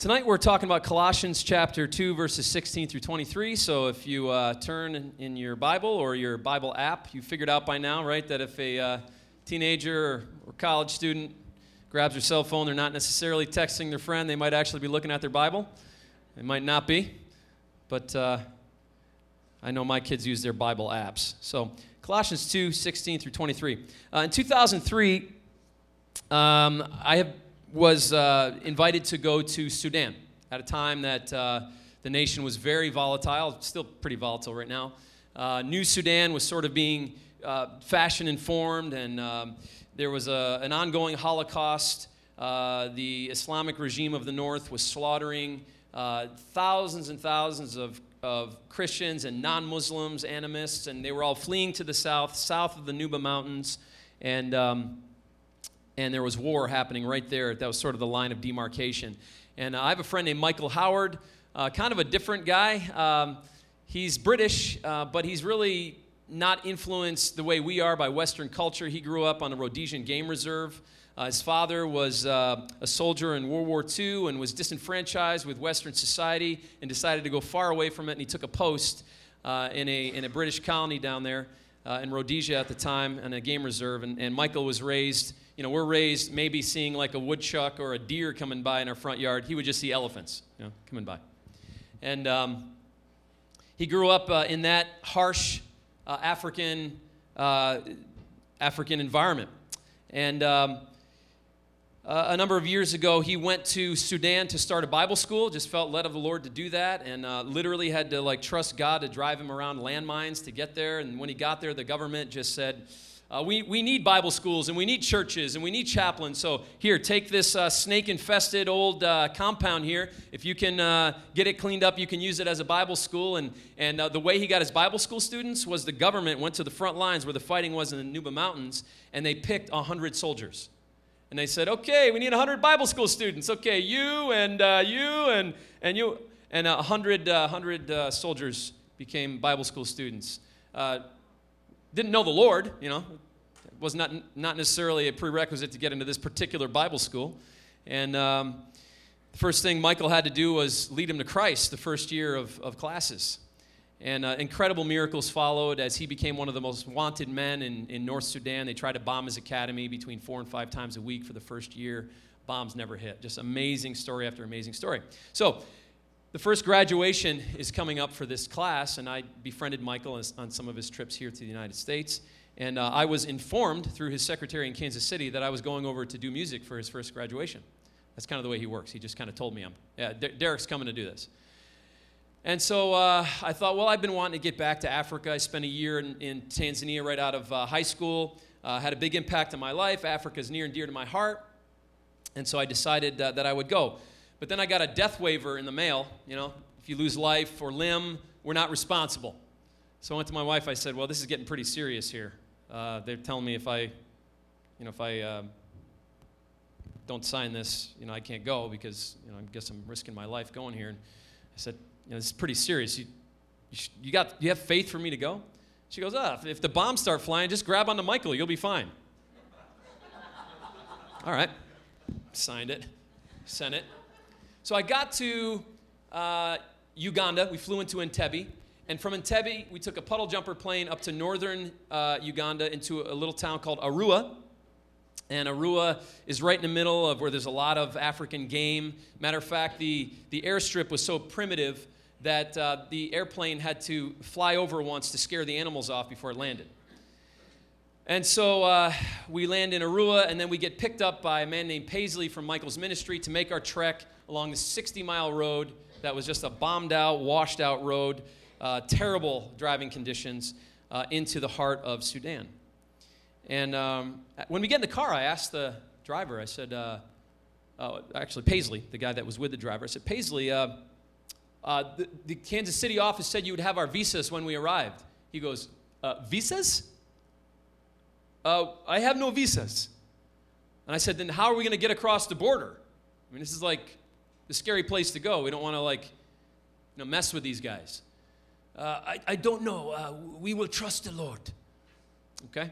Tonight we're talking about Colossians chapter 2, verses 16 through 23. So if you uh, turn in, your Bible or your Bible app, you figured out by now, right, that if a uh, teenager or, or college student grabs their cell phone, they're not necessarily texting their friend. They might actually be looking at their Bible. They might not be, but uh, I know my kids use their Bible apps. So Colossians 2, 16 through 23. Uh, in 2003, um, I have was uh, invited to go to Sudan at a time that uh, the nation was very volatile, still pretty volatile right now. Uh, New Sudan was sort of being uh, fashion informed, and um, there was a, an ongoing Holocaust. Uh, the Islamic regime of the north was slaughtering uh, thousands and thousands of, of Christians and non Muslims, animists, and they were all fleeing to the south, south of the Nuba Mountains. And um, and there was war happening right there. That was sort of the line of demarcation. And uh, I have a friend named Michael Howard, uh, kind of a different guy. Um, he's British, uh, but he's really not influenced the way we are by Western culture. He grew up on a Rhodesian game reserve. Uh, his father was uh, a soldier in World War II and was disenfranchised with Western society and decided to go far away from it. And he took a post uh, in, a, in a British colony down there in Rhodesia at the time in a game reserve. And, and Michael was raised you know, we're raised maybe seeing like a woodchuck or a deer coming by in our front yard. He would just see elephants, you know, coming by. And um, he grew up uh, in that harsh uh, African uh, African environment. And um, a number of years ago, he went to Sudan to start a Bible school. Just felt led of the Lord to do that, and uh, literally had to like trust God to drive him around landmines to get there. And when he got there, the government just said uh, we, we need Bible schools and we need churches and we need chaplains. So, here, take this uh, snake infested old uh, compound here. If you can uh, get it cleaned up, you can use it as a Bible school. And, and uh, the way he got his Bible school students was the government went to the front lines where the fighting was in the Nuba Mountains and they picked 100 soldiers. And they said, okay, we need 100 Bible school students. Okay, you and uh, you and, and you. And 100, 100 soldiers became Bible school students didn't know the Lord, you know, was not, not necessarily a prerequisite to get into this particular Bible school. And um, the first thing Michael had to do was lead him to Christ the first year of, of classes. And uh, incredible miracles followed as he became one of the most wanted men in, in North Sudan. They tried to bomb his academy between four and five times a week for the first year. Bombs never hit. Just amazing story after amazing story. So, the first graduation is coming up for this class, and I befriended Michael on some of his trips here to the United States. And uh, I was informed through his secretary in Kansas City that I was going over to do music for his first graduation. That's kind of the way he works. He just kind of told me, I'm, yeah, D- Derek's coming to do this. And so uh, I thought, well, I've been wanting to get back to Africa. I spent a year in, in Tanzania right out of uh, high school. Uh, had a big impact on my life. Africa is near and dear to my heart. And so I decided uh, that I would go. But then I got a death waiver in the mail. You know, if you lose life or limb, we're not responsible. So I went to my wife. I said, "Well, this is getting pretty serious here. Uh, they're telling me if I, you know, if I uh, don't sign this, you know, I can't go because you know I guess I'm risking my life going here." And I said, "You know, this is pretty serious. You, you, sh- you got, you have faith for me to go?" She goes, "Ah, if the bombs start flying, just grab onto Michael. You'll be fine." All right, signed it, sent it. So I got to uh, Uganda. We flew into Entebbe. And from Entebbe, we took a puddle jumper plane up to northern uh, Uganda into a little town called Arua. And Arua is right in the middle of where there's a lot of African game. Matter of fact, the, the airstrip was so primitive that uh, the airplane had to fly over once to scare the animals off before it landed. And so uh, we land in Arua, and then we get picked up by a man named Paisley from Michael's ministry to make our trek along the 60 mile road that was just a bombed out, washed out road, uh, terrible driving conditions uh, into the heart of Sudan. And um, when we get in the car, I asked the driver, I said, uh, uh actually, Paisley, the guy that was with the driver, I said, Paisley, uh, uh, the, the, Kansas City office said you would have our visas when we arrived. He goes, Visas? I have no visas. And I said, then how are we going to get across the border? I mean, this is like a scary place to go. We don't want to like, you know, mess with these guys. Uh, I, I don't know. Uh, we will trust the Lord. Okay?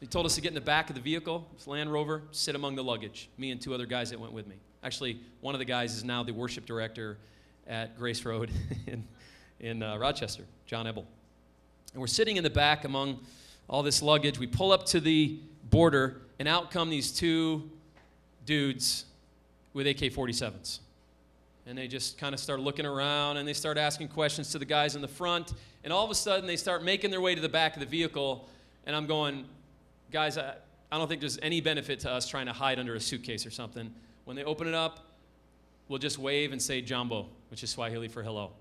He told us to get in the back of the vehicle, Land Rover, sit among the luggage, me and two other guys that went with me. Actually, one of the guys is now the worship director at Grace Road in, in uh, Rochester, John Ebel. And we're sitting in the back among all this luggage. We pull up to the border, and out come these two dudes with AK 47s. And they just kind of start looking around and they start asking questions to the guys in the front. And all of a sudden, they start making their way to the back of the vehicle. And I'm going, guys, I, I don't think there's any benefit to us trying to hide under a suitcase or something. When they open it up, we'll just wave and say jambo which is Swahili for hello.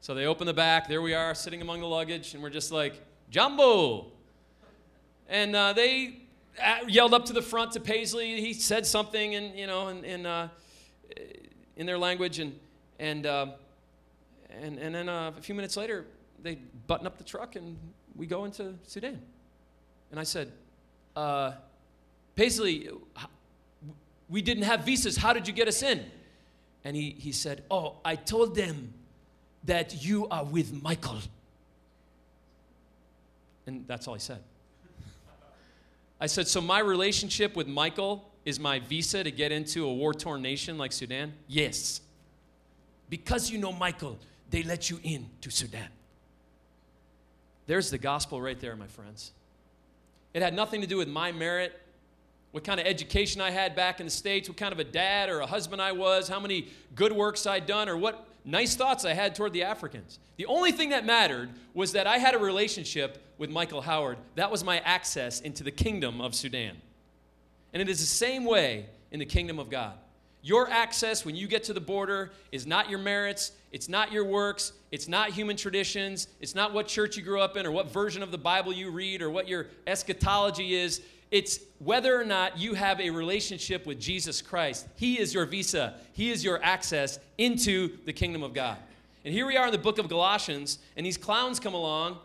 So they open the back. There we are, sitting among the luggage. And we're just like, jambo And uh, they yelled up to the front to Paisley. He said something, and you know, and, in, uh, in their language, and and uh, and and then uh, a few minutes later, they button up the truck, and we go into Sudan. And I said, uh, Paisley, we didn't have visas. How did you get us in? And he, he said, Oh, I told them that you are with Michael. And that's all he said. I said, So my relationship with Michael is my visa to get into a war torn nation like Sudan? Yes. Because you know Michael, they let you in to Sudan. There's the gospel right there, my friends. It had nothing to do with my merit, what kind of education I had back in the States, what kind of a dad or a husband I was, how many good works I'd done, or what nice thoughts I had toward the Africans. The only thing that mattered was that I had a relationship with Michael Howard. That was my access into the kingdom of Sudan. And it is the same way in the kingdom of God. Your access when you get to the border is not your merits, it's not your works, it's not human traditions, it's not what church you grew up in or what version of the Bible you read or what your eschatology is. It's whether or not you have a relationship with Jesus Christ. He is your visa, He is your access into the kingdom of God. And here we are in the book of Galatians, and these clowns come along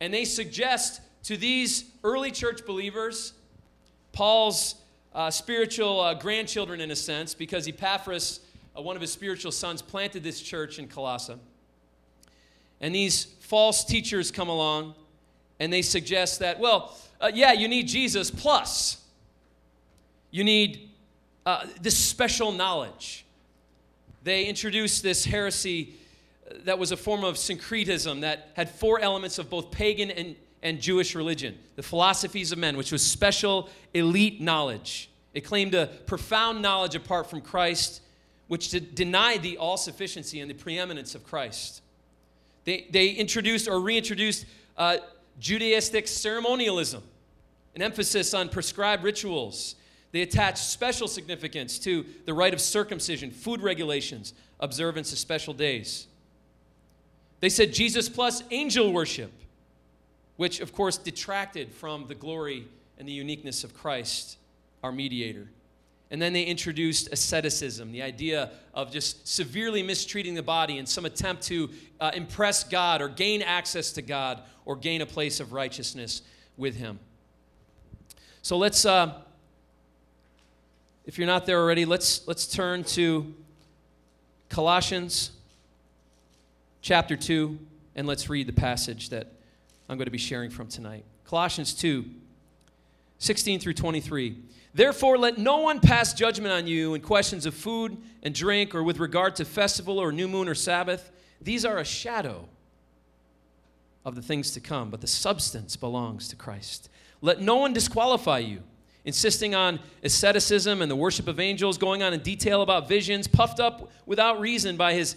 and they suggest to these early church believers, Paul's uh, spiritual uh, grandchildren in a sense, because Epaphras, uh, one of his spiritual sons, planted this church in Colossae. And these false teachers come along and they suggest that, well, uh, yeah, you need Jesus, plus you need uh, this special knowledge. They introduce this heresy that was a form of syncretism that had four elements of both pagan and, and Jewish religion the philosophies of men, which was special, elite knowledge. It claimed a profound knowledge apart from Christ, which denied the all sufficiency and the preeminence of Christ. They, they introduced or reintroduced uh, Judaistic ceremonialism, an emphasis on prescribed rituals. They attached special significance to the rite of circumcision, food regulations, observance of special days. They said Jesus plus angel worship, which of course detracted from the glory and the uniqueness of Christ, our mediator. And then they introduced asceticism, the idea of just severely mistreating the body in some attempt to uh, impress God or gain access to God or gain a place of righteousness with Him. So let's, uh, if you're not there already, let's, let's turn to Colossians chapter 2, and let's read the passage that I'm going to be sharing from tonight. Colossians 2, 16 through 23. Therefore, let no one pass judgment on you in questions of food and drink, or with regard to festival or new moon or Sabbath. These are a shadow of the things to come, but the substance belongs to Christ. Let no one disqualify you, insisting on asceticism and the worship of angels, going on in detail about visions, puffed up without reason by his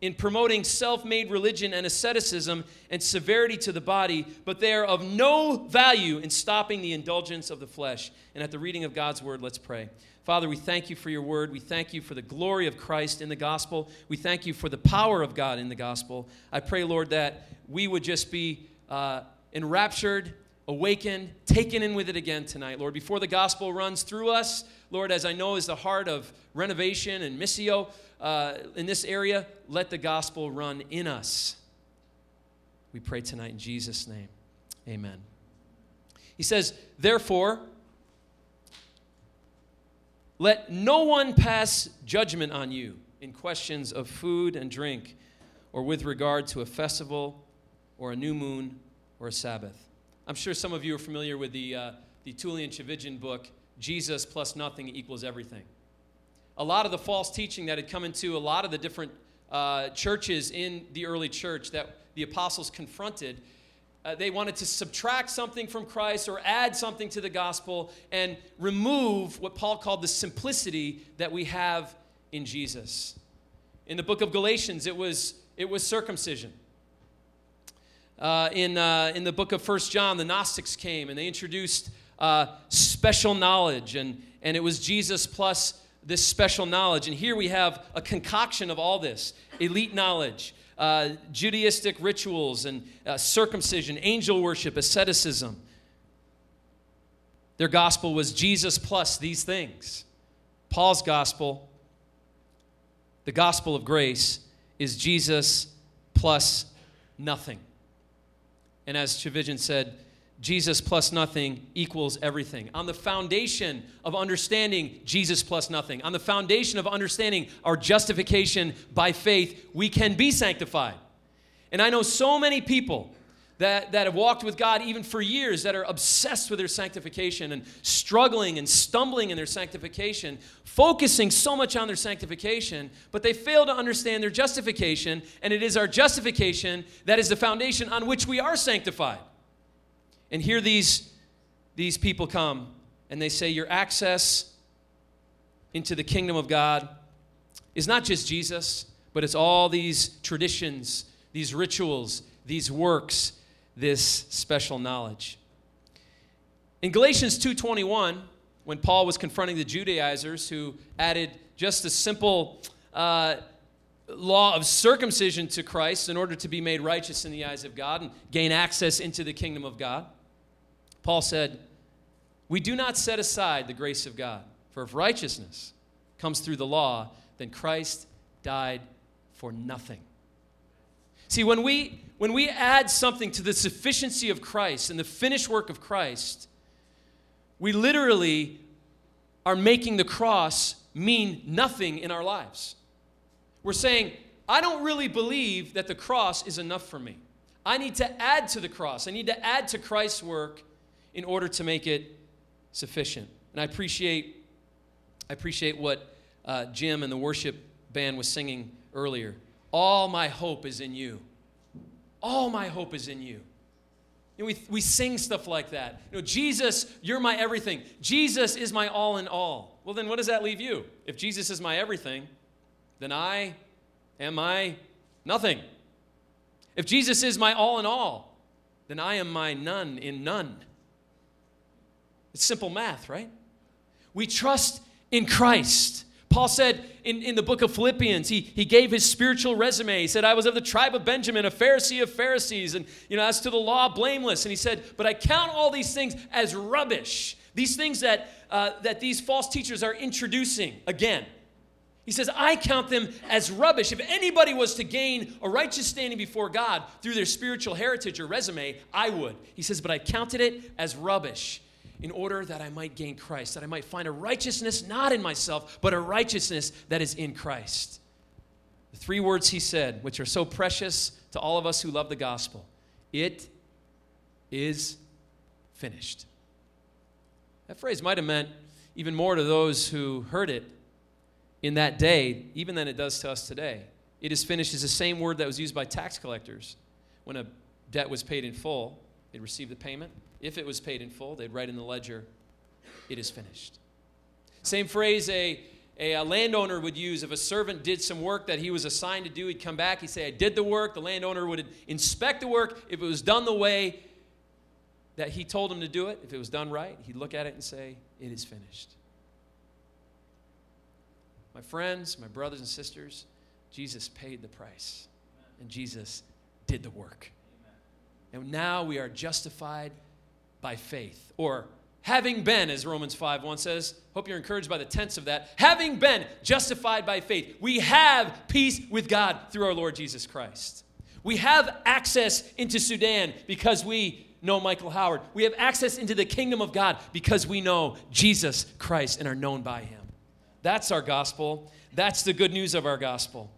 in promoting self made religion and asceticism and severity to the body, but they are of no value in stopping the indulgence of the flesh. And at the reading of God's word, let's pray. Father, we thank you for your word. We thank you for the glory of Christ in the gospel. We thank you for the power of God in the gospel. I pray, Lord, that we would just be uh, enraptured awakened, taken in with it again tonight, Lord. Before the gospel runs through us, Lord, as I know is the heart of renovation and missio uh, in this area, let the gospel run in us. We pray tonight in Jesus' name. Amen. He says, Therefore, let no one pass judgment on you in questions of food and drink, or with regard to a festival, or a new moon, or a Sabbath. I'm sure some of you are familiar with the, uh, the Tullian Tchividjian book, Jesus plus nothing equals everything. A lot of the false teaching that had come into a lot of the different uh, churches in the early church that the apostles confronted uh, they wanted to subtract something from Christ or add something to the gospel and remove what Paul called the simplicity that we have in Jesus. In the book of Galatians, it was, it was circumcision. Uh, in, uh, in the book of First John, the Gnostics came and they introduced uh, special knowledge, and, and it was Jesus plus this special knowledge. And here we have a concoction of all this elite knowledge, uh, Judaistic rituals and uh, circumcision, angel worship, asceticism. Their gospel was Jesus plus these things. Paul's gospel, the gospel of grace, is Jesus plus nothing. And as Tchividjian said, Jesus plus nothing equals everything. On the foundation of understanding Jesus plus nothing, on the foundation of understanding our justification by faith, we can be sanctified. And I know so many people that, that have walked with God even for years that are obsessed with their sanctification and struggling and stumbling in their sanctification, focusing so much on their sanctification, but they fail to understand their justification, and it is our justification that is the foundation on which we are sanctified. And here these, these people come and they say, Your access into the kingdom of God is not just Jesus, but it's all these traditions, these rituals, these works, this special knowledge. In Galatians 2:21, when Paul was confronting the Judaizers who added just a simple uh, law of circumcision to Christ in order to be made righteous in the eyes of God and gain access into the kingdom of God, Paul said, We do not set aside the grace of God, for if righteousness comes through the law, then Christ died for nothing. See, when we, when we add something to the sufficiency of Christ and the finished work of Christ, we literally are making the cross mean nothing in our lives. We're saying, I don't really believe that the cross is enough for me. I need to add to the cross. I need to add to Christ's work in order to make it sufficient. And I appreciate, I appreciate what uh, Jim and the worship band was singing earlier. All my hope is in you. All my hope is in you. we, we sing stuff like that. You know, Jesus, you're my everything. Jesus is my all in all. Well, then what does that leave you? If Jesus is my everything, then I am my nothing. If Jesus is my all in all, then I am my none in none. It's simple math, right? We trust in Christ. Paul said in, in the book of Philippians, he, he gave his spiritual resume. He said, I was of the tribe of Benjamin, a Pharisee of Pharisees, and you know, as to the law, blameless. And he said, But I count all these things as rubbish. These things that, uh, that these false teachers are introducing again. He says, I count them as rubbish. If anybody was to gain a righteous standing before God through their spiritual heritage or resume, I would. He says, but I counted it as rubbish in order that I might gain Christ, that I might find a righteousness not in myself, but a righteousness that is in Christ. The three words he said, which are so precious to all of us who love the gospel it is finished. That phrase might have meant even more to those who heard it in that day, even than it does to us today. It is finished is the same word that was used by tax collectors when a debt was paid in full. They'd receive the payment. If it was paid in full, they'd write in the ledger, it is finished. Same phrase a, a, a, landowner would use if a servant did some work that he was assigned to do. He'd come back, he'd say, I did the work. The landowner would inspect the work. If it was done the way that he told him to do it, if it was done right, he'd look at it and say, It is finished. My friends, my brothers and sisters, Jesus paid the price, and Jesus did the work. And now we are justified by faith. Or having been, as Romans 5 1 says, hope you're encouraged by the tense of that, having been justified by faith, we have peace with God through our Lord Jesus Christ. We have access into Sudan because we know Michael Howard. We have access into the kingdom of God because we know Jesus Christ and are known by him. That's our gospel. That's the good news of our gospel.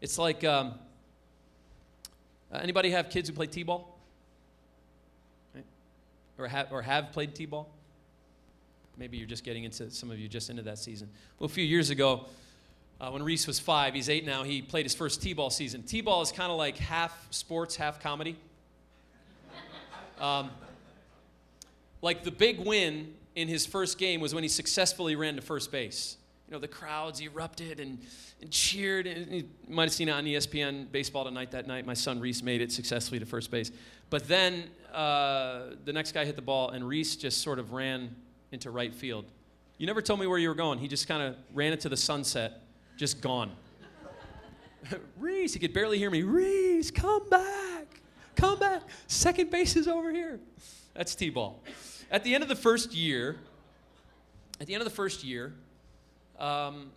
It's like um, anybody have kids who play t-ball? Right? Or, have, or have played t-ball? Maybe you're just getting into, some of you just into that season. Well, a few years ago, uh, when Reese was five, he's eight now, he played his first t-ball season. T-ball is kind of like half sports, half comedy. Um, like the big win in his first game was when he successfully ran to first base you know, the crowds erupted and, and cheered. And you might have seen it on ESPN Baseball Tonight that night. My son Reese made it successfully to first base. But then uh, the next guy hit the ball, and Reese just sort of ran into right field. You never told me where you were going. He just kind of ran into the sunset, just gone. Reese, he could barely hear me. Reese, come back. Come back. Second base is over here. That's T ball. At the end of the first year, at the end of the first year, um,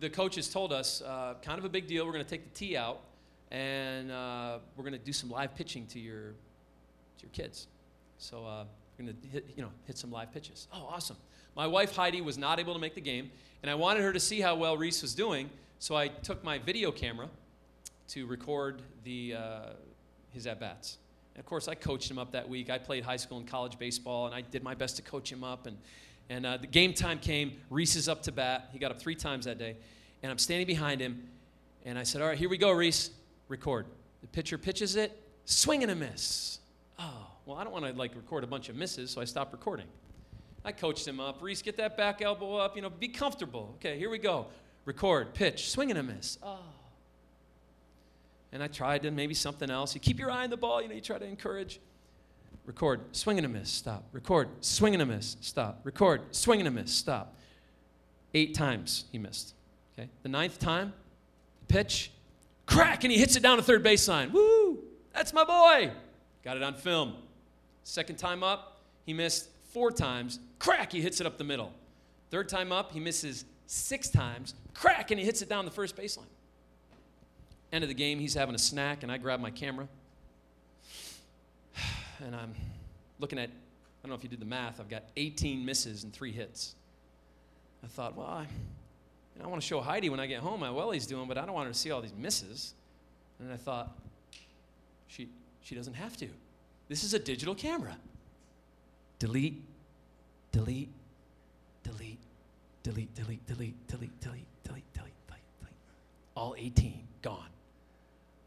the coaches told us, uh, kind of a big deal. We're going to take the tee out, and uh, we're going to do some live pitching to your to your kids. So uh, we're going to hit you know hit some live pitches. Oh, awesome! My wife Heidi was not able to make the game, and I wanted her to see how well Reese was doing. So I took my video camera to record the uh, his at bats. And of course, I coached him up that week. I played high school and college baseball, and I did my best to coach him up and and uh, the game time came. Reese is up to bat. He got up three times that day. And I'm standing behind him. And I said, All right, here we go, Reese. Record. The pitcher pitches it, swing and a miss. Oh, well, I don't want to like record a bunch of misses, so I stopped recording. I coached him up. Reese, get that back elbow up. You know, be comfortable. Okay, here we go. Record, pitch, swing and a miss. Oh. And I tried to maybe something else. You keep your eye on the ball. You know, you try to encourage. Record, swing and a miss, stop. Record, swing and a miss, stop. Record, swing and a miss, stop. Eight times he missed. Okay. The ninth time, pitch, crack, and he hits it down to third baseline. Woo! That's my boy. Got it on film. Second time up, he missed four times. Crack, he hits it up the middle. Third time up, he misses six times. Crack, and he hits it down the first baseline. End of the game, he's having a snack, and I grab my camera and I'm looking at, I don't know if you did the math, I've got 18 misses and three hits. I thought, well, I, know, I want to show Heidi when I get home how well he's doing, but I don't want her to see all these misses. And I thought, she, she doesn't have to. This is a digital camera. Delete, delete, delete, delete, delete, delete, delete, delete, delete, delete, delete, delete. All 18 gone.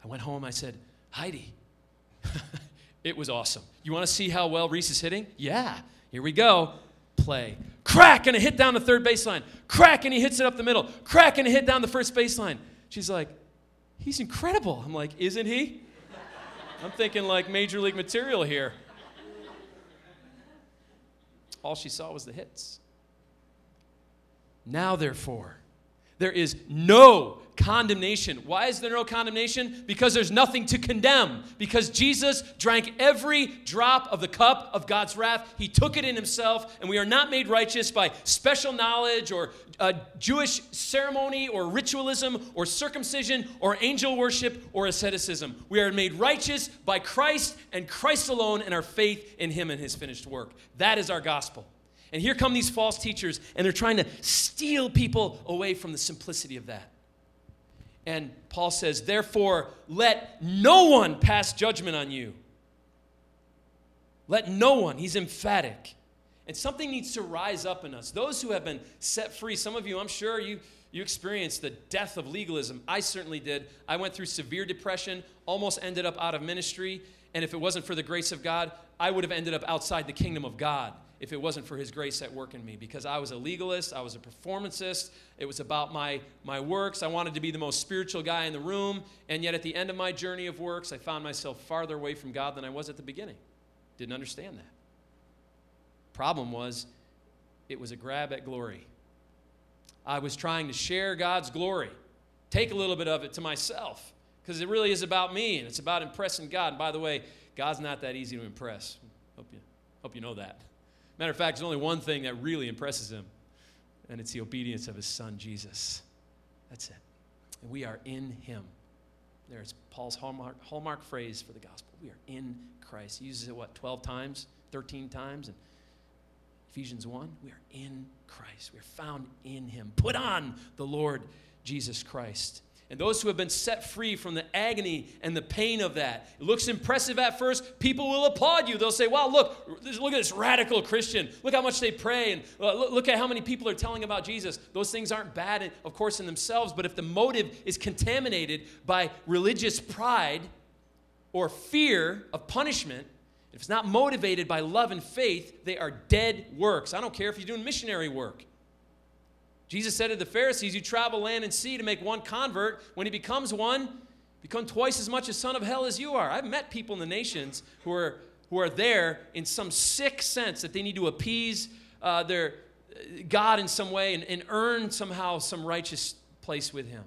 I went home, I said, Heidi, it was awesome. You want to see how well Reese is hitting? Yeah. Here we go. Play. Crack and a hit down the third baseline. Crack and he hits it up the middle. Crack and a hit down the first baseline. She's like, he's incredible. I'm like, isn't he? I'm thinking like major league material here. All she saw was the hits. Now, therefore, there is no condemnation. Why is there no condemnation? Because there's nothing to condemn. Because Jesus drank every drop of the cup of God's wrath. He took it in himself, and we are not made righteous by special knowledge or uh, Jewish ceremony or ritualism or circumcision or angel worship or asceticism. We are made righteous by Christ and Christ alone and our faith in him and his finished work. That is our gospel. And here come these false teachers, and they're trying to steal people away from the simplicity of that. And Paul says, Therefore, let no one pass judgment on you. Let no one. He's emphatic. And something needs to rise up in us. Those who have been set free, some of you, I'm sure you, you experienced the death of legalism. I certainly did. I went through severe depression, almost ended up out of ministry. And if it wasn't for the grace of God, I would have ended up outside the kingdom of God if it wasn't for his grace at work in me because I was a legalist, I was a performancist. It was about my, my works. I wanted to be the most spiritual guy in the room. And yet, at the end of my journey of works, I found myself farther away from God than I was at the beginning. Didn't understand that. Problem was, it was a grab at glory. I was trying to share God's glory, take a little bit of it to myself. because it really is about me and it's about impressing God. And by the way, God's not that easy to impress. Hope you, hope you know that. Matter of fact, there's only one thing that really impresses him, and it's the obedience of his son, Jesus. That's it. And we are in him. There's Paul's hallmark, hallmark phrase for the gospel. We are in Christ. He uses it, what, 12 times, 13 times? And Ephesians 1, we are in Christ. We are found in him. Put on the Lord Jesus Christ. And those who have been set free from the agony and the pain of that. It looks impressive at first. People will applaud you. They'll say, wow, look, look at this radical Christian. Look how much they pray. And uh, look at how many people are telling about Jesus. Those things aren't bad, of course, in themselves. But if the motive is contaminated by religious pride or fear of punishment, if it's not motivated by love and faith, they are dead works. I don't care if you're doing missionary work. Jesus said to the Pharisees, You travel land and sea to make one convert. When he becomes one, become twice as much a son of hell as you are. I've met people in the nations who are, who are there in some sick sense that they need to appease uh, their God in some way and, and earn somehow some righteous place with him.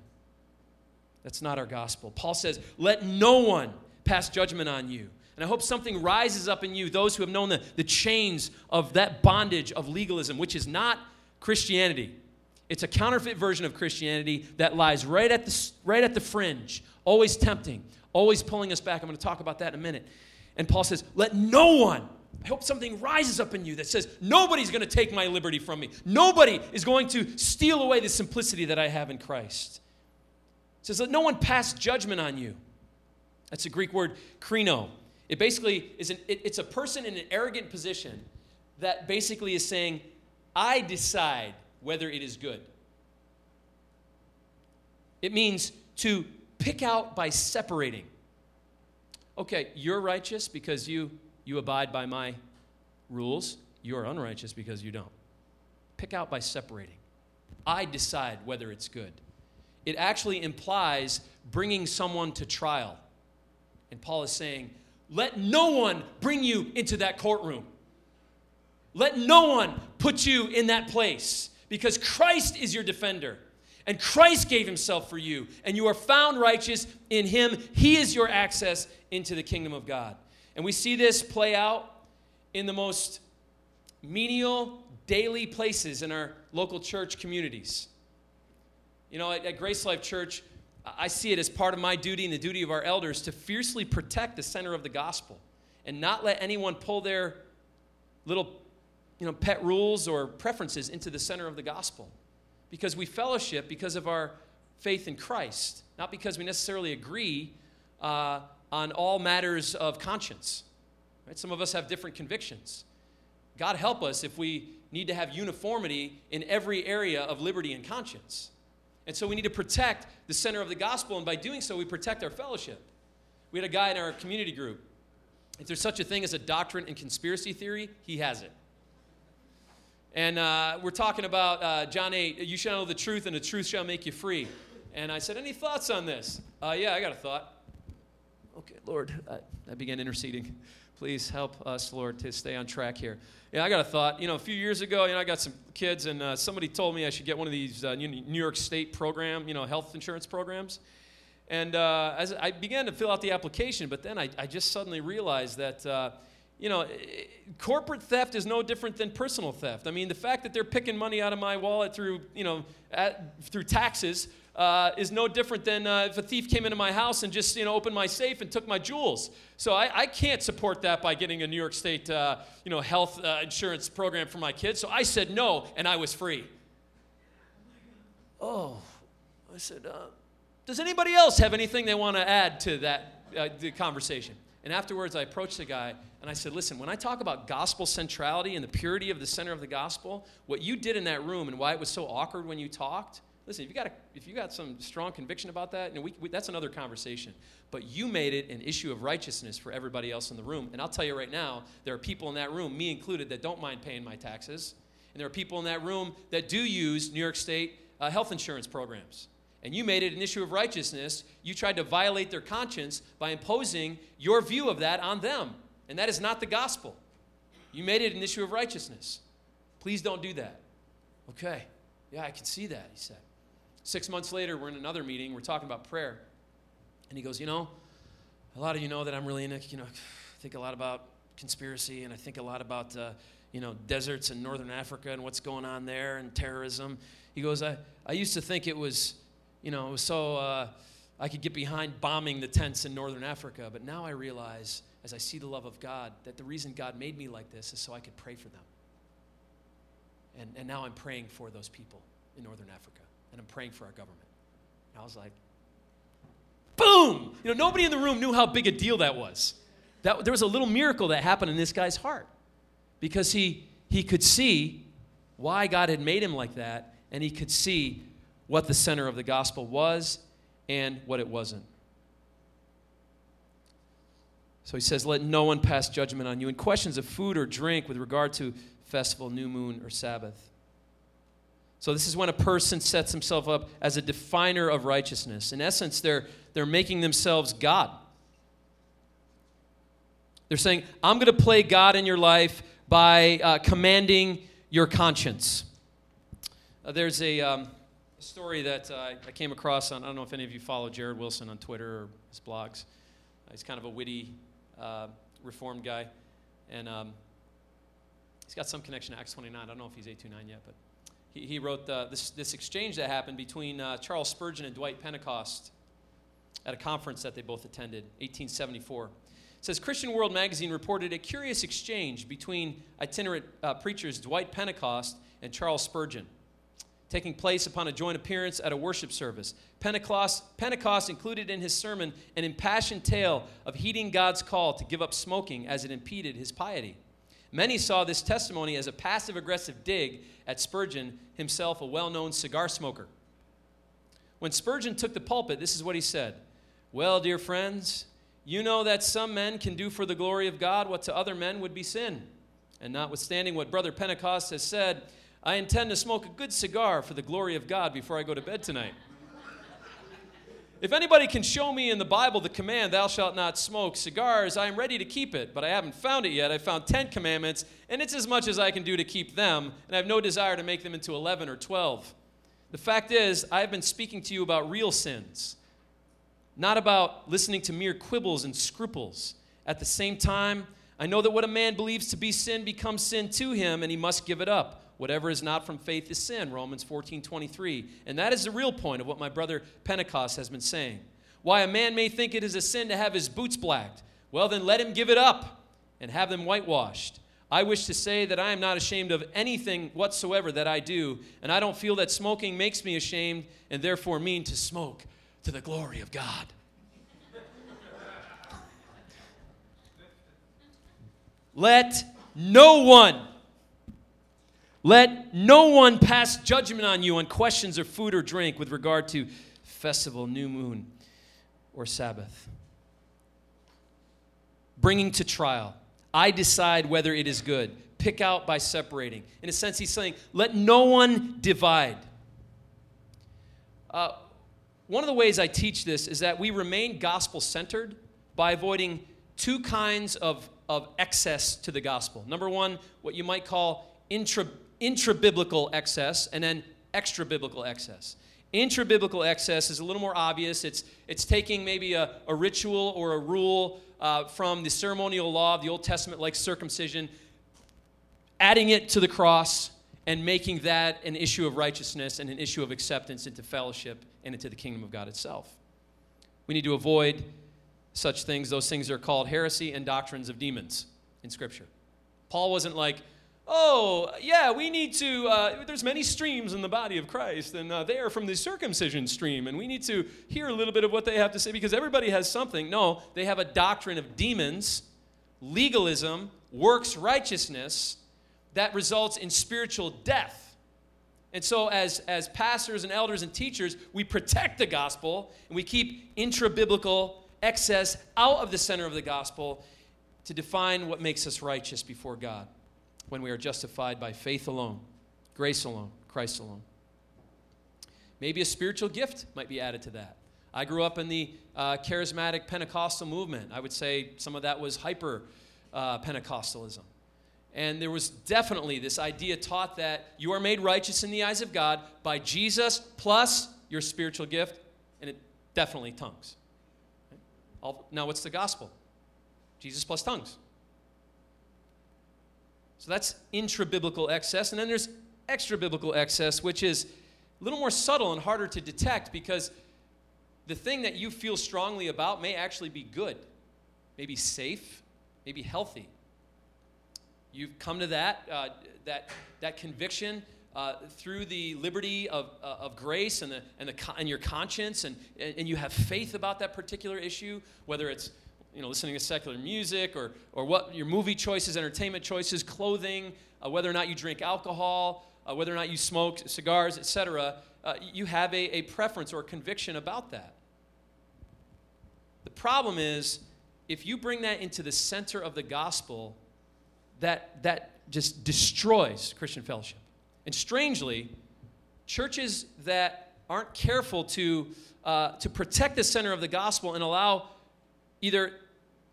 That's not our gospel. Paul says, Let no one pass judgment on you. And I hope something rises up in you, those who have known the, the chains of that bondage of legalism, which is not Christianity. It's a counterfeit version of Christianity that lies right at the, right at the fringe, always tempting, always pulling us back. I'm going to talk about that in a minute. And Paul says, Let no one, I hope something rises up in you that says, Nobody's going to take my liberty from me. Nobody is going to steal away the simplicity that I have in Christ. Says, Let no one pass judgment on you. That's the Greek word krino. It basically is an, it, it's a person in an arrogant position that basically is saying, I decide whether it is good. It means to pick out by separating. Okay, you're righteous because you, you abide by my rules. You're unrighteous because you don't. Pick out by separating. I decide whether it's good. It actually implies bringing someone to trial. And Paul is saying, let no one bring you into that courtroom. Let no one put you in that place because Christ is your defender. And Christ gave himself for you, and you are found righteous in him. He is your access into the kingdom of God. And we see this play out in the most menial, daily places in our local church communities. You know, at, at Grace Life Church, I see it as part of my duty and the duty of our elders to fiercely protect the center of the gospel and not let anyone pull their little you know, pet rules or preferences into the center of the gospel. Because we fellowship because of our faith in Christ, not because we necessarily agree uh, on all matters of conscience. Right? Some of us have different convictions. God help us if we need to have uniformity in every area of liberty and conscience. And so we need to protect the center of the gospel, and by doing so, we protect our fellowship. We had a guy in our community group. If there's such a thing as a doctrine and conspiracy theory, he has it. And uh, we're talking about uh, John 8, you shall know the truth, and the truth shall make you free. And I said, Any thoughts on this? Uh, yeah, I got a thought. Okay, Lord, I, I began interceding. Please help us, Lord, to stay on track here. Yeah, I got a thought. You know, a few years ago, you know, I got some kids, and uh, somebody told me I should get one of these uh, New York State program, you know, health insurance programs. And uh, as I began to fill out the application, but then I, I just suddenly realized that you know, corporate theft is no different than personal theft. I mean, the fact that they're picking money out of my wallet through, you know, at, through taxes uh, is no different than uh, if a thief came into my house and just, you know, opened my safe and took my jewels. So I, I can't support that by getting a New York State, uh, you know, health uh, insurance program for my kids. So I said no, and I was free. Oh, I said, uh, does anybody else have anything they want to add to that uh, the conversation? And afterwards, I approached the guy and I said, Listen, when I talk about gospel centrality and the purity of the center of the gospel, what you did in that room and why it was so awkward when you talked, listen, if you got, a, if you got some strong conviction about that, and we, we, that's another conversation. But you made it an issue of righteousness for everybody else in the room. And I'll tell you right now, there are people in that room, me included, that don't mind paying my taxes. And there are people in that room that do use New York State uh, health insurance programs and you made it an issue of righteousness, you tried to violate their conscience by imposing your view of that on them. And that is not the gospel. You made it an issue of righteousness. Please don't do that. Okay. Yeah, I can see that, he said. Six months later, we're in another meeting. We're talking about prayer. And he goes, You know, a lot of you know that I'm really into, you know, think a lot about conspiracy and I think a lot about, uh, you know, deserts in northern Africa and what's going on there and terrorism. He goes, I, I used to think it was, you know, so uh, I could get behind bombing the tents in northern Africa, but now I realize, as I see the love of God, that the reason God made me like this is so I could pray for them. And, and now I'm praying for those people in northern Africa, and I'm praying for our government. And I was like, boom! You know, nobody in the room knew how big a deal that was. That, there was a little miracle that happened in this guy's heart because he, he could see why God had made him like that, and he could see what the center of the gospel was and what it wasn't. So he says, Let no one pass judgment on you in questions of food or drink with regard to festival, new moon, or Sabbath. So, this is when a person sets himself up as a definer of righteousness. In essence, they're, they're making themselves God. They're saying, I'm going to play God in your life by uh, commanding your conscience. Uh, there's a um, story that uh, I came across on, I don't know if any of you follow Jared Wilson on Twitter or his blogs. he's kind of a witty, uh, reformed guy. And um, he's got some connection to Acts 29. I don't know if he's A29 yet, but he, he wrote the, this, this exchange that happened between uh, Charles Spurgeon and Dwight Pentecost at a conference that they both attended, 1874. It says Christian World magazine reported a curious exchange between itinerant uh, preachers Dwight Pentecost and Charles Spurgeon taking place upon a joint appearance at a worship service. Pentecost, Pentecost included in his sermon an impassioned tale of heeding God's call to give up smoking as it impeded his piety. Many saw this testimony as a passive aggressive dig at Spurgeon, himself a well known cigar smoker. When Spurgeon took the pulpit, this is what he said Well, dear friends, you know that some men can do for the glory of God what to other men would be sin. And notwithstanding what Brother Pentecost has said, I intend to smoke a good cigar for the glory of God before I go to bed tonight. If anybody can show me in the Bible the command, thou shalt not smoke cigars, I am ready to keep it, but I haven't found it yet. I found 10 commandments, and it's as much as I can do to keep them, and I have no desire to make them into 11 or 12. The fact is, I have been speaking to you about real sins, not about listening to mere quibbles and scruples. At the same time, I know that what a man believes to be sin becomes sin to him, and he must give it up. Whatever is not from faith is sin, Romans 14 23. And that is the real point of what my brother Pentecost has been saying. Why a man may think it is a sin to have his boots blacked. Well, then let him give it up and have them whitewashed. I wish to say that I am not ashamed of anything whatsoever that I do, and I don't feel that smoking makes me ashamed and therefore mean to smoke to the glory of God. Let no one let no one pass judgment on you on questions of food or drink with regard to festival, new moon, or Sabbath. Bringing to trial. I decide whether it is good. Pick out by separating. In a sense, he's saying, let no one divide. Uh, one of the ways I teach this is that we remain gospel centered by avoiding two kinds of, of excess to the gospel. Number one, what you might call intra intra biblical excess and then extra biblical excess. Intra biblical excess is a little more obvious. It's, it's taking maybe a, a ritual or a rule uh, from the ceremonial law of the Old Testament, like circumcision, adding it to the cross, and making that an issue of righteousness and an issue of acceptance into fellowship and into the kingdom of God itself. We need to avoid such things. Those things are called heresy and doctrines of demons in Scripture. Paul wasn't like, oh, yeah, we need to, uh, there's many streams in the body of Christ, and uh, they are from the circumcision stream, and we need to hear a little bit of what they have to say because everybody has something. No, they have a doctrine of demons, legalism, works righteousness that results in spiritual death. And so, as, as pastors and elders and teachers, we protect the gospel and we keep intra biblical excess out of the center of the gospel to define what makes us righteous before God when we are justified by faith alone, grace alone, Christ alone. Maybe a spiritual gift might be added to that. I grew up in the uh, charismatic Pentecostal movement. I would say some of that was hyper uh, Pentecostalism. And there was definitely this idea taught that you are made righteous in the eyes of God by Jesus plus your spiritual gift, and it definitely tongues. Now, what's the gospel? Jesus plus tongues. So that's intra biblical excess. And then there's extra biblical excess, which is a little more subtle and harder to detect because the thing that you feel strongly about may actually be good, maybe safe, maybe healthy. You've come to that, uh, that, that conviction uh, through the liberty of, uh, of grace and, the, and, the, and your conscience, and, and you have faith about that particular issue, whether it's you know, listening to secular music or, or what your movie choices, entertainment choices, clothing, uh, whether or not you drink alcohol, uh, whether or not you smoke cigars, etc., uh, you have a, a preference or a conviction about that. The problem is, if you bring that into the center of the gospel, that, that just destroys Christian fellowship. And strangely, churches that aren't careful to, uh, to protect the center of the gospel and allow either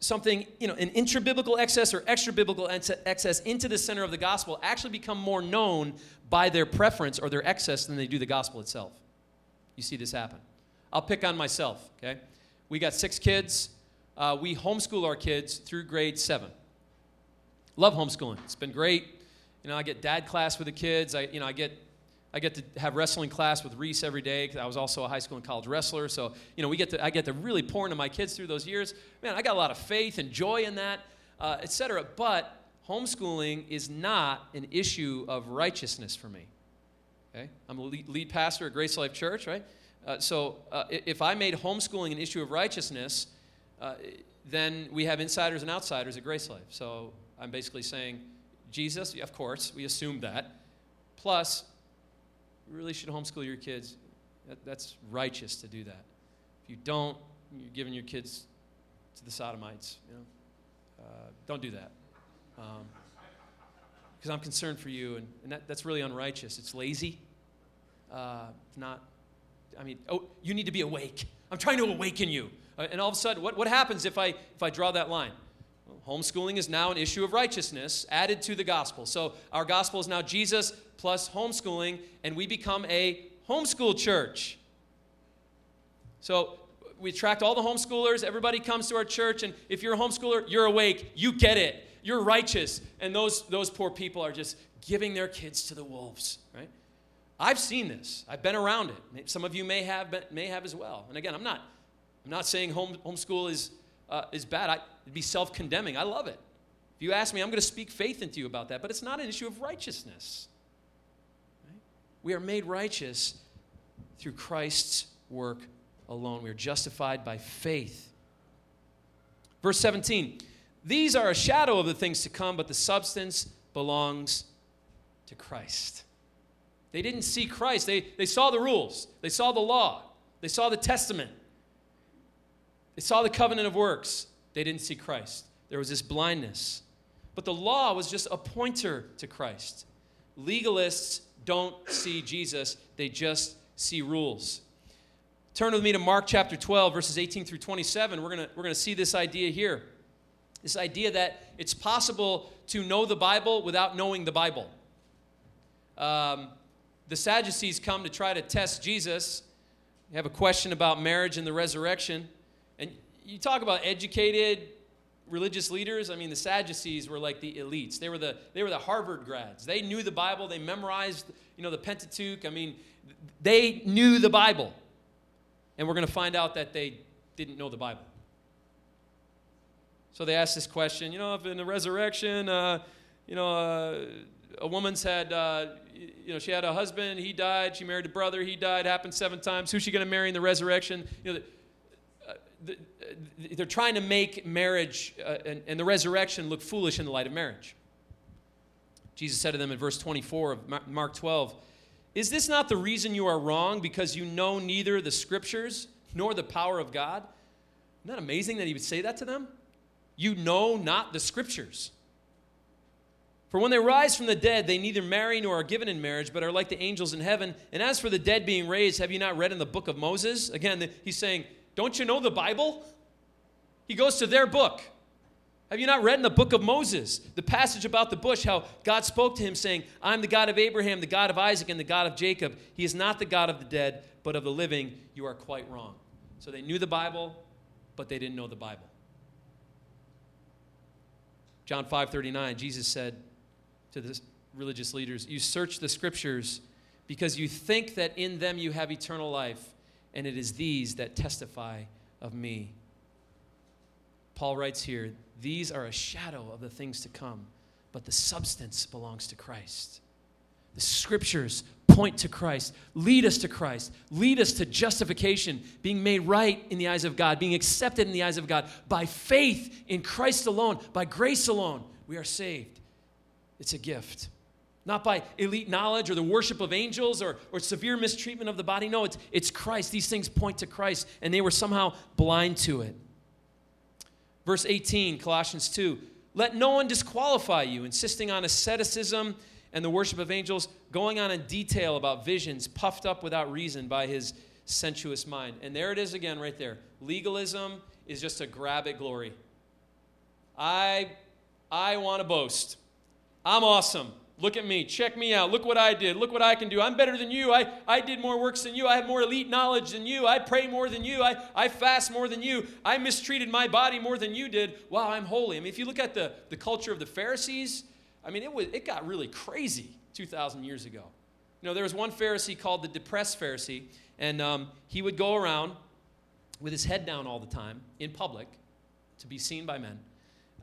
something, you know, an intra-biblical excess or extra-biblical excess into the center of the gospel actually become more known by their preference or their excess than they do the gospel itself. You see this happen. I'll pick on myself, okay? We got six kids. Uh, we homeschool our kids through grade seven. Love homeschooling. It's been great. You know, I get dad class with the kids. I, you know, I get I get to have wrestling class with Reese every day because I was also a high school and college wrestler. So, you know, we get to, I get to really pour into my kids through those years. Man, I got a lot of faith and joy in that, uh, etc. But homeschooling is not an issue of righteousness for me. Okay? I'm a lead, pastor at Grace Life Church, right? Uh, so uh, if I made homeschooling an issue of righteousness, uh, then we have insiders and outsiders at Grace Life. So I'm basically saying, Jesus, of course, we assume that. Plus, really should homeschool your kids. That, that's righteous to do that. If you don't, you're giving your kids to the sodomites. You know, uh, don't do that. Because um, I'm concerned for you, and, and that, that's really unrighteous. It's lazy. Uh, not. I mean, oh, you need to be awake. I'm trying to awaken you. Uh, and all of a sudden, what, what happens if I if I draw that line? Homeschooling is now an issue of righteousness added to the gospel. So our gospel is now Jesus plus homeschooling, and we become a homeschool church. So we attract all the homeschoolers. Everybody comes to our church, and if you're a homeschooler, you're awake. You get it. You're righteous. And those, those poor people are just giving their kids to the wolves, right? I've seen this. I've been around it. Some of you may have, may have as well. And again, I'm not, I'm not saying home, homeschool is, uh, is bad. I, it'd be self condemning. I love it. If you ask me, I'm going to speak faith into you about that. But it's not an issue of righteousness. We are made righteous through Christ's work alone. We are justified by faith. Verse 17 These are a shadow of the things to come, but the substance belongs to Christ. They didn't see Christ, they, they saw the rules, they saw the law, they saw the testament, they saw the covenant of works. They didn't see Christ. There was this blindness. But the law was just a pointer to Christ. Legalists don't see Jesus, they just see rules. Turn with me to Mark chapter 12, verses 18 through 27. We're going we're going to see this idea here. This idea that it's possible to know the Bible without knowing the Bible. Um, the Sadducees come to try to test Jesus. They have a question about marriage and the resurrection. And you talk about educated, religious leaders, I mean, the Sadducees were like the elites. They were the, they were the Harvard grads. They knew the Bible. They memorized, you know, the Pentateuch. I mean, they knew the Bible. And we're going to find out that they didn't know the Bible. So they asked this question, you know, if in the resurrection, uh, you know, uh, a woman's had, uh, you know, she had a husband, he died, she married a brother, he died, happened seven times. Who's she going to marry in the resurrection? You know, they're trying to make marriage uh, and, and the resurrection look foolish in the light of marriage. Jesus said to them in verse 24 of Mark 12, Is this not the reason you are wrong, because you know neither the scriptures nor the power of God? Isn't that amazing that he would say that to them? You know not the scriptures. For when they rise from the dead, they neither marry nor are given in marriage, but are like the angels in heaven. And as for the dead being raised, have you not read in the book of Moses? Again, he's saying, don't you know the Bible? He goes to their book. Have you not read in the book of Moses the passage about the bush, how God spoke to him, saying, I'm the God of Abraham, the God of Isaac, and the God of Jacob? He is not the God of the dead, but of the living. You are quite wrong. So they knew the Bible, but they didn't know the Bible. John 5:39, Jesus said to the religious leaders, "You search the scriptures because you think that in them you have eternal life, and it is these that testify of me." Paul writes here, "These are a shadow of the things to come, but the substance belongs to Christ." The scriptures point to Christ, lead us to Christ, lead us to justification, being made right in the eyes of God, being accepted in the eyes of God by faith in Christ alone, by grace alone. We are saved. It's a gift. Not by elite knowledge or the worship of angels or, or severe mistreatment of the body. No, it's, it's Christ. These things point to Christ, and they were somehow blind to it. Verse 18, Colossians 2 Let no one disqualify you, insisting on asceticism and the worship of angels, going on in detail about visions, puffed up without reason by his sensuous mind. And there it is again, right there. Legalism is just a grab at glory. I, I want to boast. I'm awesome. Look at me. Check me out. Look what I did. Look what I can do. I'm better than you. I, I did more works than you. I have more elite knowledge than you. I pray more than you. I, I fast more than you. I mistreated my body more than you did. Wow, I'm holy. I mean, if you look at the, the culture of the Pharisees, I mean, it, was, it got really crazy 2,000 years ago. You know, there was one Pharisee called the depressed Pharisee, and um, he would go around with his head down all the time in public to be seen by men.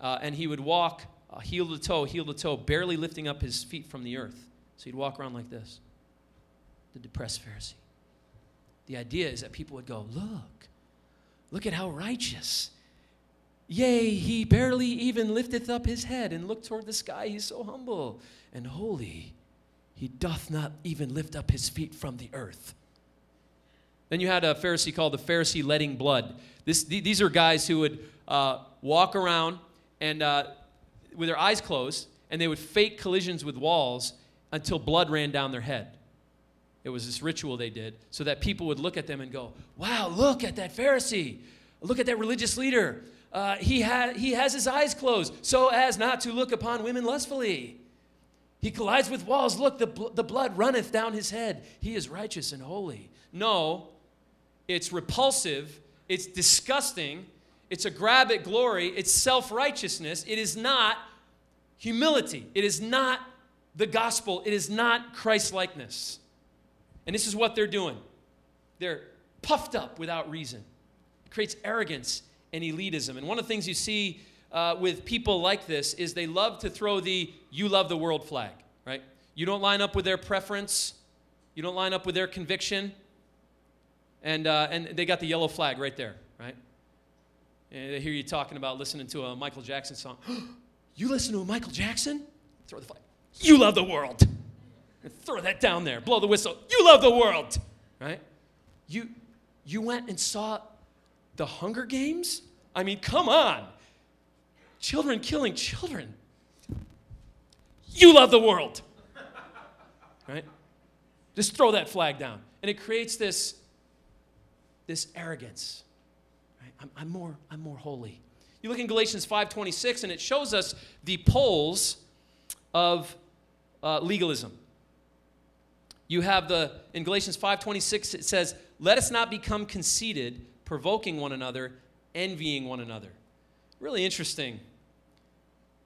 Uh, and he would walk uh, heel to toe, heel to toe, barely lifting up his feet from the earth. So he'd walk around like this. The depressed Pharisee. The idea is that people would go, Look, look at how righteous Yea, he barely even lifteth up his head and looked toward the sky. He's so humble and holy. He doth not even lift up his feet from the earth. Then you had a Pharisee called the Pharisee letting blood. This, these are guys who would uh, walk around and uh, with their eyes closed, and they would fake collisions with walls until blood ran down their head. It was this ritual they did so that people would look at them and go, Wow, look at that Pharisee. Look at that religious leader uh, he, ha- he has his eyes closed so as not to look upon women lustfully. He collides with walls. Look, the, bl- the blood runneth down his head. He is righteous and holy. No, it's repulsive, it's disgusting, it's a grab at glory, it's self righteousness. It is not humility, it is not the gospel, it is not Christ likeness. And this is what they're doing they're puffed up without reason. It creates arrogance and elitism. And one of the things you see uh, with people like this is they love to throw the you love the world flag, right? You don't line up with their preference, you don't line up with their conviction, and, uh, and they got the yellow flag right there, right? And they hear you talking about listening to a Michael Jackson song. you listen to Michael Jackson? Throw the flag. You love the world. Throw that down there. Blow the whistle. You love the world, right? You, you went and saw the Hunger Games? I mean, come on. Children killing children. You love the world. Right? Just throw that flag down. And it creates this, this arrogance. Right? I'm, I'm, more, I'm more holy. You look in Galatians 5.26 and it shows us the poles of uh, legalism. You have the, in Galatians 5.26 it says, let us not become conceited, provoking one another, envying one another. Really interesting.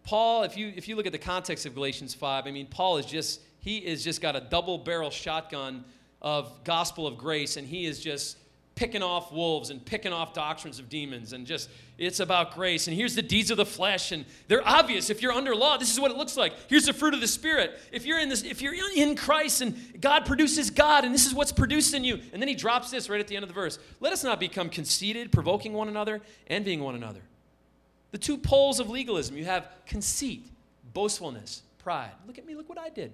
Paul, if you if you look at the context of Galatians 5, I mean Paul is just he is just got a double barrel shotgun of gospel of grace and he is just picking off wolves and picking off doctrines of demons and just it's about grace. And here's the deeds of the flesh and they're obvious. If you're under law this is what it looks like. Here's the fruit of the spirit. If you're in this if you're in christ and god produces god and this is what's produced in you and then he drops this right at the end of the verse let us not become conceited provoking one another envying one another. The two poles of legalism you have conceit boastfulness pride. Look at me look what i did.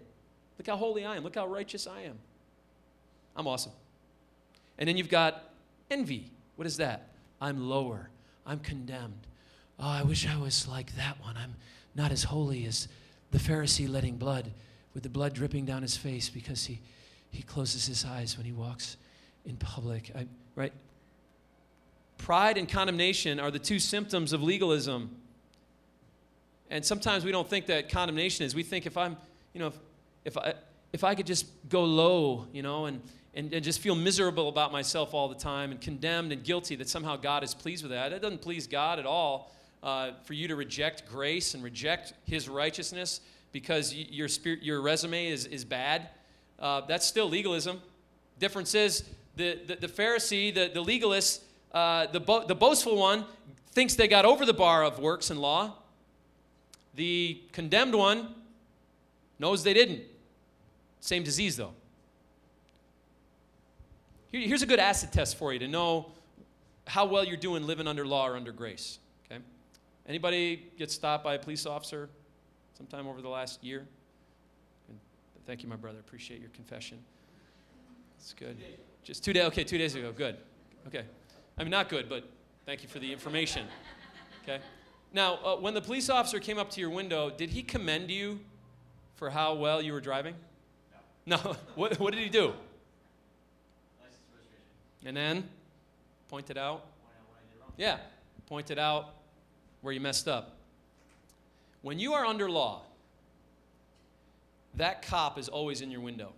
Look how holy i am. Look how righteous i am. I'm awesome. And then you've got envy. What is that? I'm lower. I'm condemned. Oh, I wish I was like that one. I'm not as holy as the Pharisee letting blood, with the blood dripping down his face because he, he closes his eyes when he walks in public. I, right? Pride and condemnation are the two symptoms of legalism. And sometimes we don't think that condemnation is. We think if I'm, you know, if, if I if I could just go low, you know, and and, and just feel miserable about myself all the time and condemned and guilty that somehow God is pleased with that. It doesn't please God at all uh, for you to reject grace and reject His righteousness because your, spirit, your resume is, is bad. Uh, that's still legalism. Difference is the, the, the Pharisee, the, the legalist, uh, the, bo- the boastful one thinks they got over the bar of works and law. The condemned one knows they didn't. Same disease, though. Here, here's a good acid test for you to know how well you're doing living under law or under grace. Okay? Anybody get stopped by a police officer sometime over the last year? Thank you, my brother. Appreciate your confession. It's good. Just two days. Okay, two days ago. Good. Okay. I mean, not good, but thank you for the information. Okay. Now, uh, when the police officer came up to your window, did he commend you for how well you were driving? No. No. what, what did he do? And then point it out. Yeah, point it out where you messed up. When you are under law, that cop is always in your window.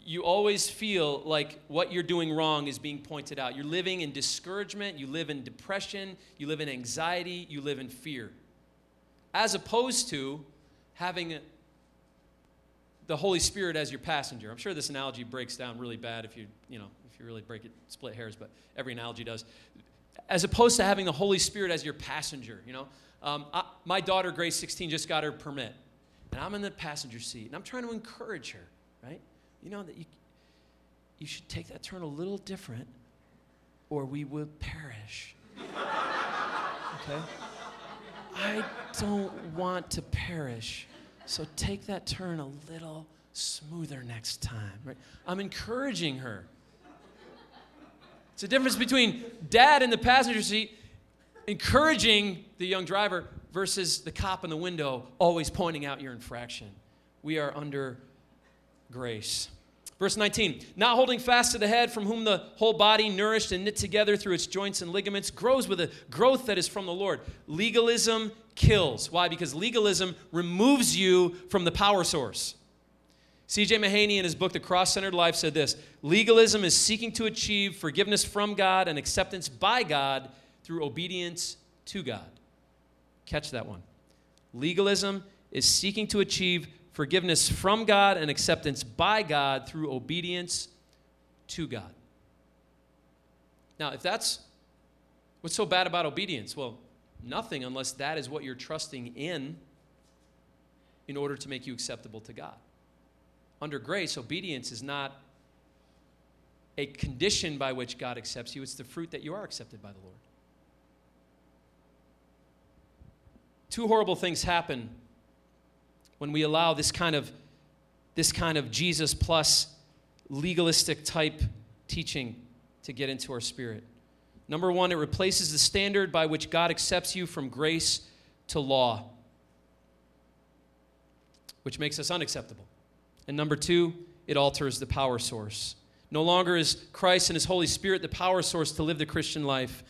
You always feel like what you're doing wrong is being pointed out. You're living in discouragement, you live in depression, you live in anxiety, you live in fear. As opposed to having the Holy Spirit as your passenger. I'm sure this analogy breaks down really bad if you, you know, if you really break it, split hairs, but every analogy does. As opposed to having the Holy Spirit as your passenger, you know. Um, I, my daughter, Grace, 16, just got her permit, and I'm in the passenger seat, and I'm trying to encourage her, right? You know that you, you should take that turn a little different, or we will perish. okay? I don't want to perish. So take that turn a little smoother next time. Right? I'm encouraging her. It's a difference between dad in the passenger seat encouraging the young driver versus the cop in the window always pointing out your infraction. We are under grace. Verse 19, not holding fast to the head, from whom the whole body, nourished and knit together through its joints and ligaments, grows with a growth that is from the Lord. Legalism kills. Why? Because legalism removes you from the power source. C.J. Mahaney, in his book, The Cross Centered Life, said this Legalism is seeking to achieve forgiveness from God and acceptance by God through obedience to God. Catch that one. Legalism is seeking to achieve forgiveness from God and acceptance by God through obedience to God. Now, if that's what's so bad about obedience, well, nothing unless that is what you're trusting in in order to make you acceptable to God. Under grace, obedience is not a condition by which God accepts you, it's the fruit that you are accepted by the Lord. Two horrible things happen when we allow this kind of this kind of Jesus plus legalistic type teaching to get into our spirit. Number one, it replaces the standard by which God accepts you from grace to law, which makes us unacceptable. And number two, it alters the power source. No longer is Christ and His Holy Spirit the power source to live the Christian life,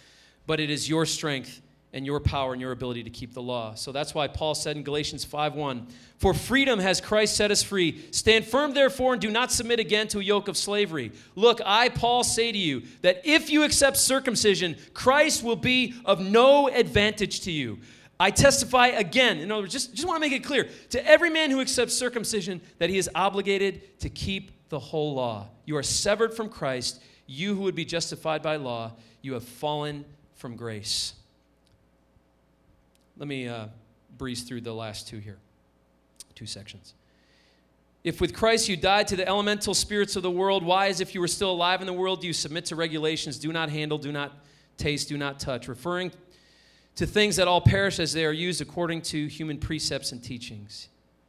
but it is your strength and your power and your ability to keep the law. So that's why Paul said in Galatians 5:1, "For freedom has Christ set us free. Stand firm therefore and do not submit again to a yoke of slavery. Look, I Paul say to you that if you accept circumcision, Christ will be of no advantage to you." I testify again, in other words, just, just want to make it clear to every man who accepts circumcision that he is obligated to keep the whole law. You are severed from Christ. You who would be justified by law, you have fallen from grace. Let me uh, breeze through the last two here, two sections. If with Christ you died to the elemental spirits of the world, why, as if you were still alive in the world, do you submit to regulations? Do not handle, do not taste, do not touch, referring to things that all perish as they are used according to human precepts and teachings,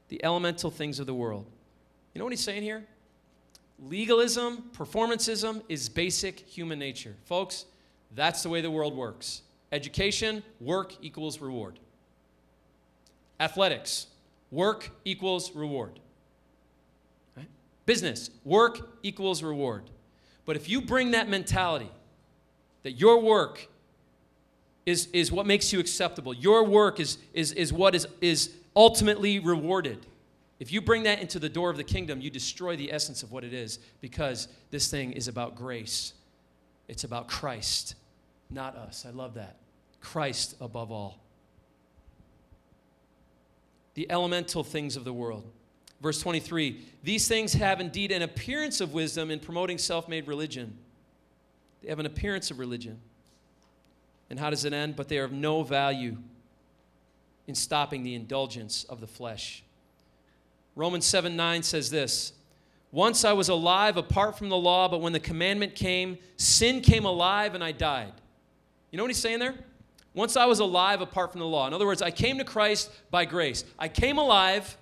the elemental things of the world. You know what he's saying here? Legalism, performanceism is basic human nature. Folks, that's the way the world works. Education, work equals reward. Athletics, work equals reward. Right? Business, work equals reward. But if you bring that mentality that your work is, is what makes you acceptable, your work is, is, is what is, is ultimately rewarded, If you bring that into the door of the kingdom, you destroy the essence of what it is because this thing is about grace. It's about Christ, not us. I love that. Christ above all. The elemental things of the world. Verse 23 These things have indeed an appearance of wisdom in promoting self made religion. They have an appearance of religion. And how does it end? But they are of no value in stopping the indulgence of the flesh. Romans 7 9 says this Once I was alive apart from the law, but when the commandment came, sin came alive and I died. You know what he's saying there? Once I was alive apart from the law. In other words, I came to Christ by grace. I came alive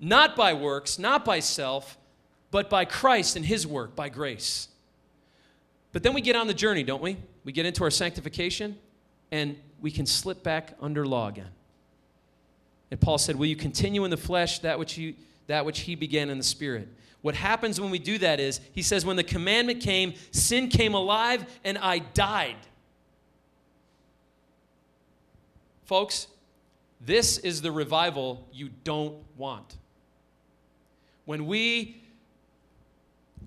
not by works, not by self, but by Christ and his work, by grace. But then we get on the journey, don't we? We get into our sanctification and we can slip back under law again. And Paul said, Will you continue in the flesh that which, you, that which he began in the spirit? What happens when we do that is, he says, When the commandment came, sin came alive and I died. Folks, this is the revival you don't want. When we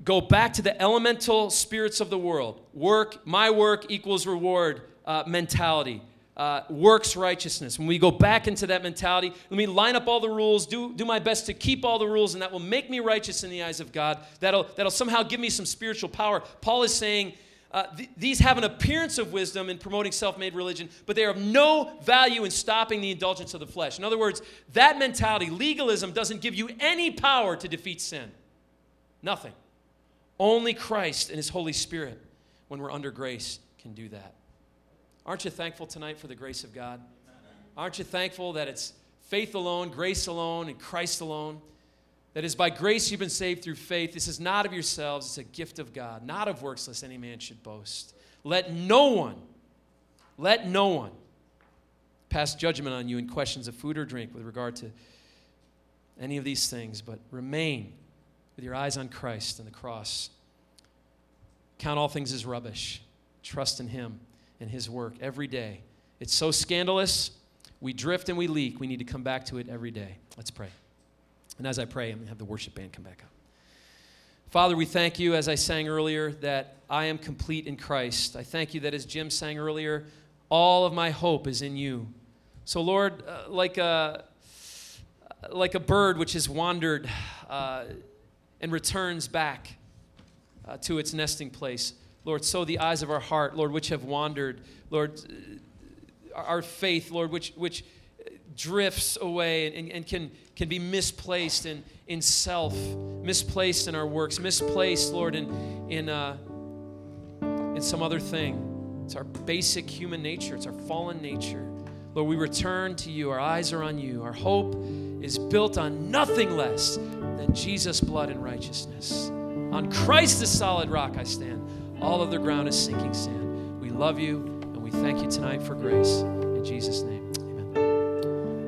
go back to the elemental spirits of the world work, my work equals reward uh, mentality uh, works righteousness. When we go back into that mentality, let me line up all the rules, do, do my best to keep all the rules, and that will make me righteous in the eyes of God. That'll, that'll somehow give me some spiritual power. Paul is saying uh, th- these have an appearance of wisdom in promoting self made religion, but they are of no value in stopping the indulgence of the flesh. In other words, that mentality, legalism, doesn't give you any power to defeat sin. Nothing. Only Christ and His Holy Spirit, when we're under grace, can do that. Aren't you thankful tonight for the grace of God? Aren't you thankful that it's faith alone, grace alone, and Christ alone? That is by grace you've been saved through faith. This is not of yourselves, it's a gift of God, not of works, lest any man should boast. Let no one, let no one pass judgment on you in questions of food or drink with regard to any of these things, but remain with your eyes on Christ and the cross. Count all things as rubbish. Trust in Him and His work every day. It's so scandalous. We drift and we leak. We need to come back to it every day. Let's pray. And as I pray, I'm going to have the worship band come back up. Father, we thank you, as I sang earlier, that I am complete in Christ. I thank you that, as Jim sang earlier, all of my hope is in you. So, Lord, uh, like, a, like a bird which has wandered uh, and returns back uh, to its nesting place, Lord, so the eyes of our heart, Lord, which have wandered, Lord, our faith, Lord, which, which drifts away and, and can, can be misplaced in, in self, misplaced in our works, misplaced, Lord, in, in, uh, in some other thing. It's our basic human nature, it's our fallen nature. Lord, we return to you. Our eyes are on you. Our hope is built on nothing less than Jesus' blood and righteousness. On Christ, the solid rock, I stand. All of the ground is sinking sand. We love you and we thank you tonight for grace.